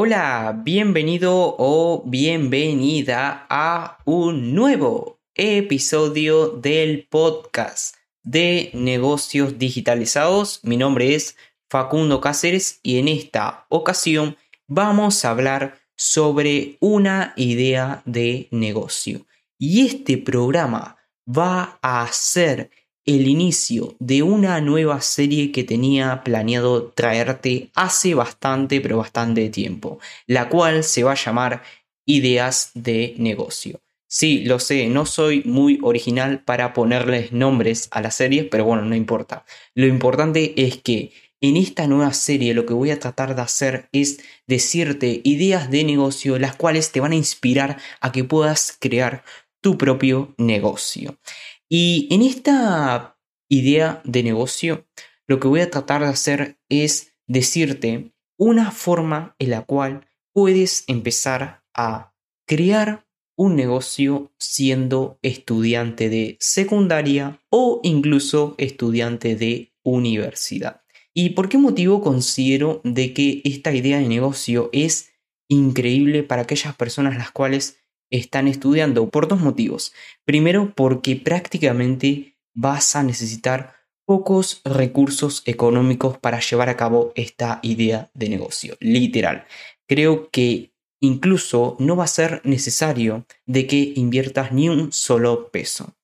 Hola, bienvenido o bienvenida a un nuevo episodio del podcast de negocios digitalizados. Mi nombre es Facundo Cáceres y en esta ocasión vamos a hablar sobre una idea de negocio. Y este programa va a ser el inicio de una nueva serie que tenía planeado traerte hace bastante, pero bastante tiempo, la cual se va a llamar Ideas de negocio. Sí, lo sé, no soy muy original para ponerles nombres a las series, pero bueno, no importa. Lo importante es que en esta nueva serie lo que voy a tratar de hacer es decirte ideas de negocio las cuales te van a inspirar a que puedas crear tu propio negocio. Y en esta idea de negocio, lo que voy a tratar de hacer es decirte una forma en la cual puedes empezar a crear un negocio siendo estudiante de secundaria o incluso estudiante de universidad. ¿Y por qué motivo considero de que esta idea de negocio es increíble para aquellas personas las cuales están estudiando por dos motivos. Primero, porque prácticamente vas a necesitar pocos recursos económicos para llevar a cabo esta idea de negocio. Literal. Creo que incluso no va a ser necesario de que inviertas ni un solo peso.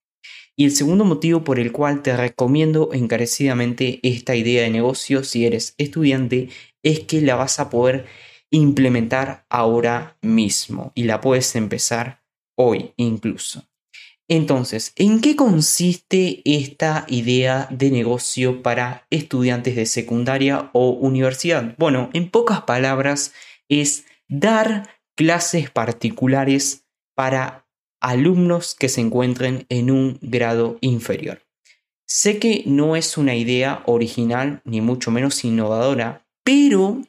Y el segundo motivo por el cual te recomiendo encarecidamente esta idea de negocio si eres estudiante es que la vas a poder implementar ahora mismo y la puedes empezar hoy incluso. Entonces, ¿en qué consiste esta idea de negocio para estudiantes de secundaria o universidad? Bueno, en pocas palabras, es dar clases particulares para alumnos que se encuentren en un grado inferior. Sé que no es una idea original ni mucho menos innovadora, pero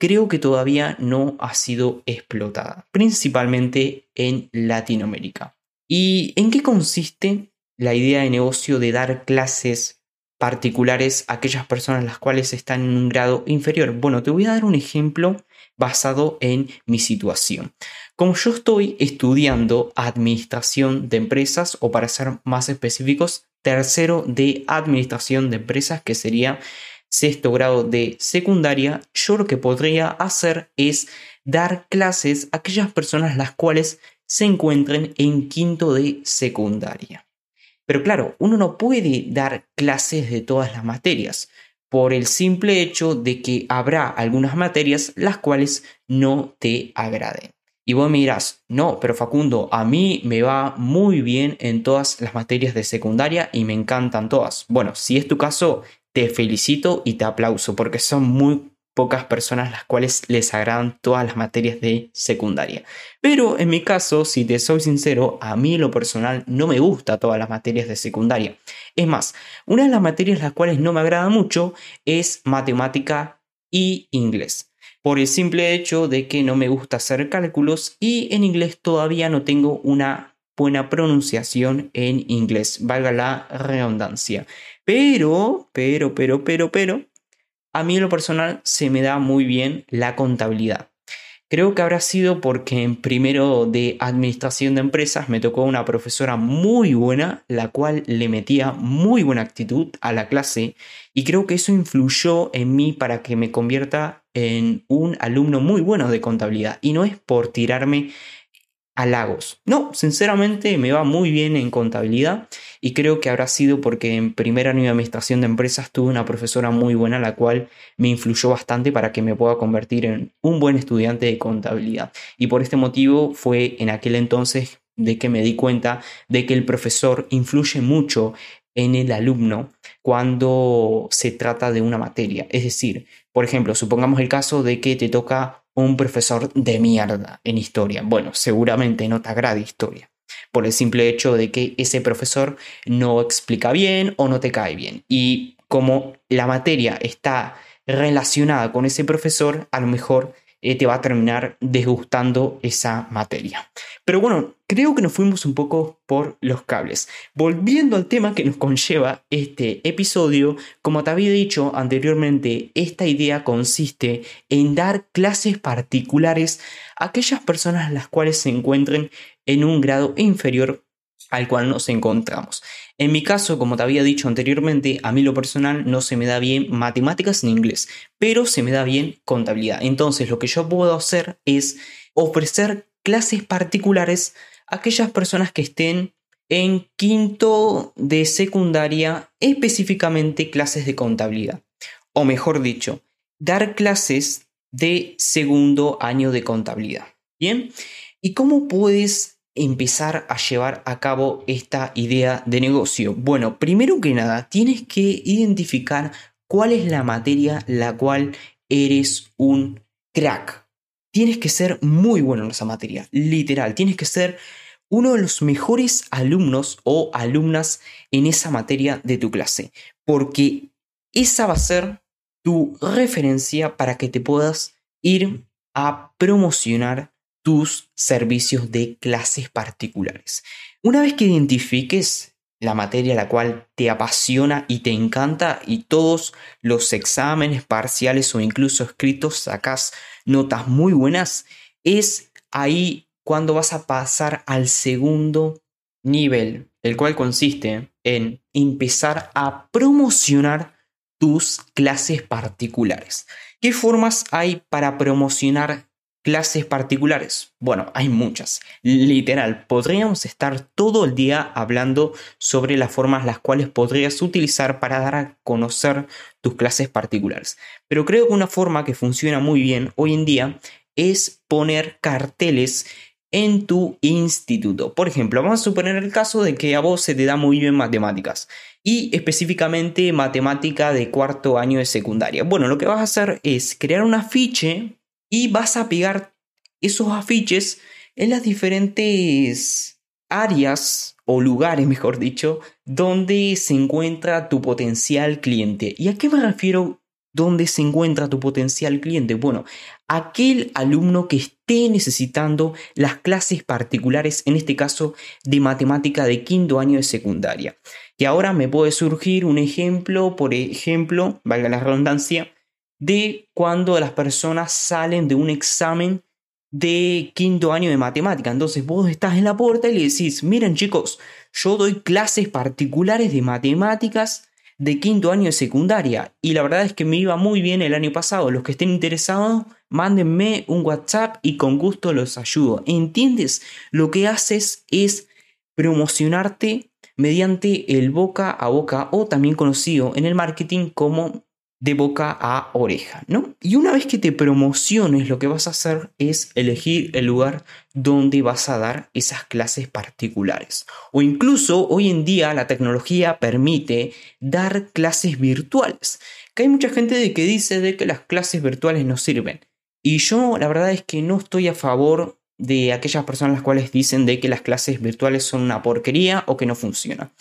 creo que todavía no ha sido explotada, principalmente en Latinoamérica. ¿Y en qué consiste la idea de negocio de dar clases particulares a aquellas personas las cuales están en un grado inferior? Bueno, te voy a dar un ejemplo basado en mi situación. Como yo estoy estudiando administración de empresas, o para ser más específicos, tercero de administración de empresas, que sería sexto grado de secundaria, yo lo que podría hacer es dar clases a aquellas personas las cuales se encuentren en quinto de secundaria. Pero claro, uno no puede dar clases de todas las materias por el simple hecho de que habrá algunas materias las cuales no te agraden. Y vos me dirás, no, pero Facundo, a mí me va muy bien en todas las materias de secundaria y me encantan todas. Bueno, si es tu caso, te felicito y te aplauso porque son muy pocas personas las cuales les agradan todas las materias de secundaria. Pero en mi caso, si te soy sincero, a mí lo personal no me gusta todas las materias de secundaria. Es más, una de las materias las cuales no me agrada mucho es matemática y inglés. Por el simple hecho de que no me gusta hacer cálculos y en inglés todavía no tengo una buena pronunciación en inglés, valga la redundancia. Pero, pero, pero, pero, pero, a mí en lo personal se me da muy bien la contabilidad. Creo que habrá sido porque en primero de administración de empresas me tocó una profesora muy buena, la cual le metía muy buena actitud a la clase y creo que eso influyó en mí para que me convierta en un alumno muy bueno de contabilidad. Y no es por tirarme halagos. No, sinceramente me va muy bien en contabilidad y creo que habrá sido porque en primer año de administración de empresas tuve una profesora muy buena la cual me influyó bastante para que me pueda convertir en un buen estudiante de contabilidad. Y por este motivo fue en aquel entonces de que me di cuenta de que el profesor influye mucho en el alumno cuando se trata de una materia. Es decir, por ejemplo, supongamos el caso de que te toca un profesor de mierda en historia. Bueno, seguramente no te agrade historia, por el simple hecho de que ese profesor no explica bien o no te cae bien. Y como la materia está relacionada con ese profesor, a lo mejor eh, te va a terminar desgustando esa materia. Pero bueno, creo que nos fuimos un poco por los cables. Volviendo al tema que nos conlleva este episodio, como te había dicho anteriormente, esta idea consiste en dar clases particulares a aquellas personas las cuales se encuentren en un grado inferior al cual nos encontramos. En mi caso, como te había dicho anteriormente, a mí lo personal no se me da bien matemáticas ni inglés, pero se me da bien contabilidad. Entonces lo que yo puedo hacer es ofrecer clases particulares a aquellas personas que estén en quinto de secundaria, específicamente clases de contabilidad. O mejor dicho, dar clases de segundo año de contabilidad. Bien, ¿y cómo puedes empezar a llevar a cabo esta idea de negocio? Bueno, primero que nada, tienes que identificar cuál es la materia la cual eres un crack. Tienes que ser muy bueno en esa materia, literal, tienes que ser uno de los mejores alumnos o alumnas en esa materia de tu clase, porque esa va a ser tu referencia para que te puedas ir a promocionar tus servicios de clases particulares. Una vez que identifiques la materia la cual te apasiona y te encanta y todos los exámenes parciales o incluso escritos sacas notas muy buenas, es ahí cuando vas a pasar al segundo nivel, el cual consiste en empezar a promocionar tus clases particulares. ¿Qué formas hay para promocionar clases particulares? Bueno, hay muchas. Literal, podríamos estar todo el día hablando sobre las formas las cuales podrías utilizar para dar a conocer tus clases particulares. Pero creo que una forma que funciona muy bien hoy en día es poner carteles en tu instituto. Por ejemplo, vamos a suponer el caso de que a vos se te da muy bien matemáticas y específicamente matemática de cuarto año de secundaria. Bueno, lo que vas a hacer es crear un afiche y vas a pegar esos afiches en las diferentes áreas o lugares, mejor dicho, donde se encuentra tu potencial cliente. ¿Y a qué me refiero donde se encuentra tu potencial cliente? Bueno, aquel alumno que esté necesitando las clases particulares, en este caso de matemática de quinto año de secundaria. Y ahora me puede surgir un ejemplo, por ejemplo, valga la redundancia, de cuando las personas salen de un examen de quinto año de matemática. Entonces vos estás en la puerta y le decís, miren chicos, yo doy clases particulares de matemáticas de quinto año de secundaria y la verdad es que me iba muy bien el año pasado. Los que estén interesados, mándenme un WhatsApp y con gusto los ayudo. ¿Entiendes? Lo que haces es promocionarte mediante el boca a boca o también conocido en el marketing como de boca a oreja, ¿no? Y una vez que te promociones, lo que vas a hacer es elegir el lugar donde vas a dar esas clases particulares. O incluso hoy en día la tecnología permite dar clases virtuales. Que hay mucha gente de que dice de que las clases virtuales no sirven. Y yo la verdad es que no estoy a favor de aquellas personas las cuales dicen de que las clases virtuales son una porquería o que no funcionan.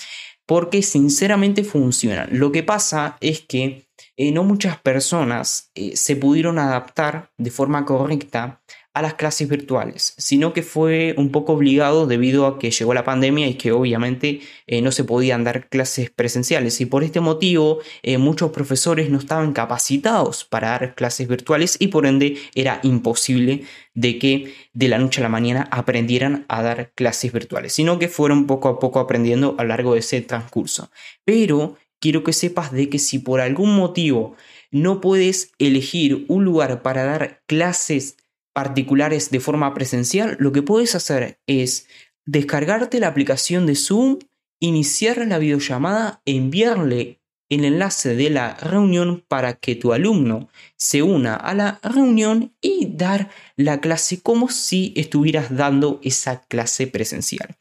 Porque sinceramente funcionan. Lo que pasa es que eh, no muchas personas eh, se pudieron adaptar de forma correcta a las clases virtuales, sino que fue un poco obligado debido a que llegó la pandemia y que obviamente eh, no se podían dar clases presenciales. Y por este motivo muchos profesores no estaban capacitados para dar clases virtuales y por ende era imposible de que de la noche a la mañana aprendieran a dar clases virtuales, sino que fueron poco a poco aprendiendo a lo largo de ese transcurso. Pero quiero que sepas de que si por algún motivo no puedes elegir un lugar para dar clases particulares de forma presencial, lo que puedes hacer es descargarte la aplicación de Zoom, iniciar la videollamada, enviarle el enlace de la reunión para que tu alumno se una a la reunión y dar la clase como si estuvieras dando esa clase presencial.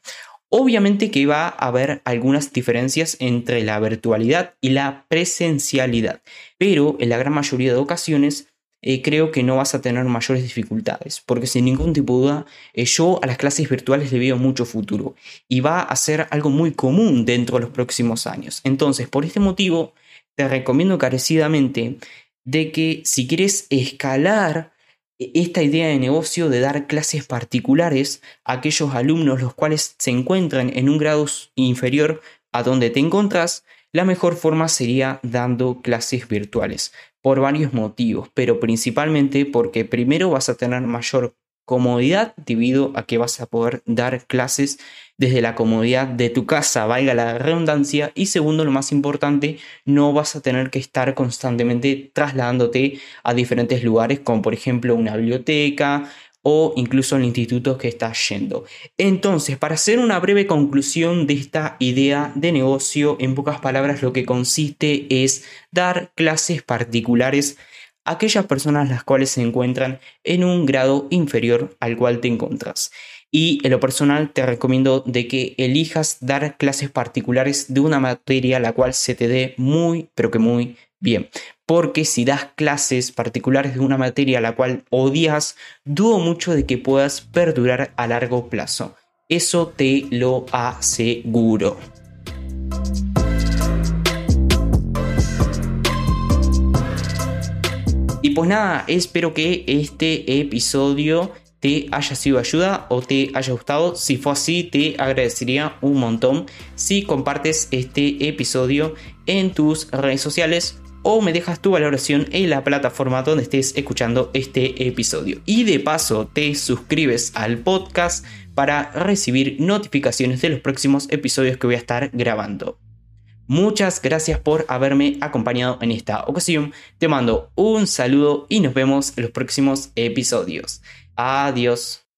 Obviamente que va a haber algunas diferencias entre la virtualidad y la presencialidad, pero en la gran mayoría de ocasiones eh, creo que no vas a tener mayores dificultades, porque sin ningún tipo de duda eh, yo a las clases virtuales le veo mucho futuro y va a ser algo muy común dentro de los próximos años. Entonces, por este motivo, te recomiendo carecidamente de que si quieres escalar esta idea de negocio de dar clases particulares a aquellos alumnos los cuales se encuentran en un grado inferior a donde te encontrás, la mejor forma sería dando clases virtuales por varios motivos, pero principalmente porque primero vas a tener mayor comodidad debido a que vas a poder dar clases desde la comodidad de tu casa, valga la redundancia, y segundo, lo más importante, no vas a tener que estar constantemente trasladándote a diferentes lugares, como por ejemplo una biblioteca o incluso el instituto que estás yendo. Entonces, para hacer una breve conclusión de esta idea de negocio, en pocas palabras lo que consiste es dar clases particulares aquellas personas las cuales se encuentran en un grado inferior al cual te encuentras. Y en lo personal te recomiendo de que elijas dar clases particulares de una materia la cual se te dé muy, pero que muy bien. Porque si das clases particulares de una materia la cual odias, dudo mucho de que puedas perdurar a largo plazo. Eso te lo aseguro. Pues nada, espero que este episodio te haya sido ayuda o te haya gustado. Si fue así, te agradecería un montón si compartes este episodio en tus redes sociales o me dejas tu valoración en la plataforma donde estés escuchando este episodio. Y de paso te suscribes al podcast para recibir notificaciones de los próximos episodios que voy a estar grabando. Muchas gracias por haberme acompañado en esta ocasión. Te mando un saludo y nos vemos en los próximos episodios. Adiós.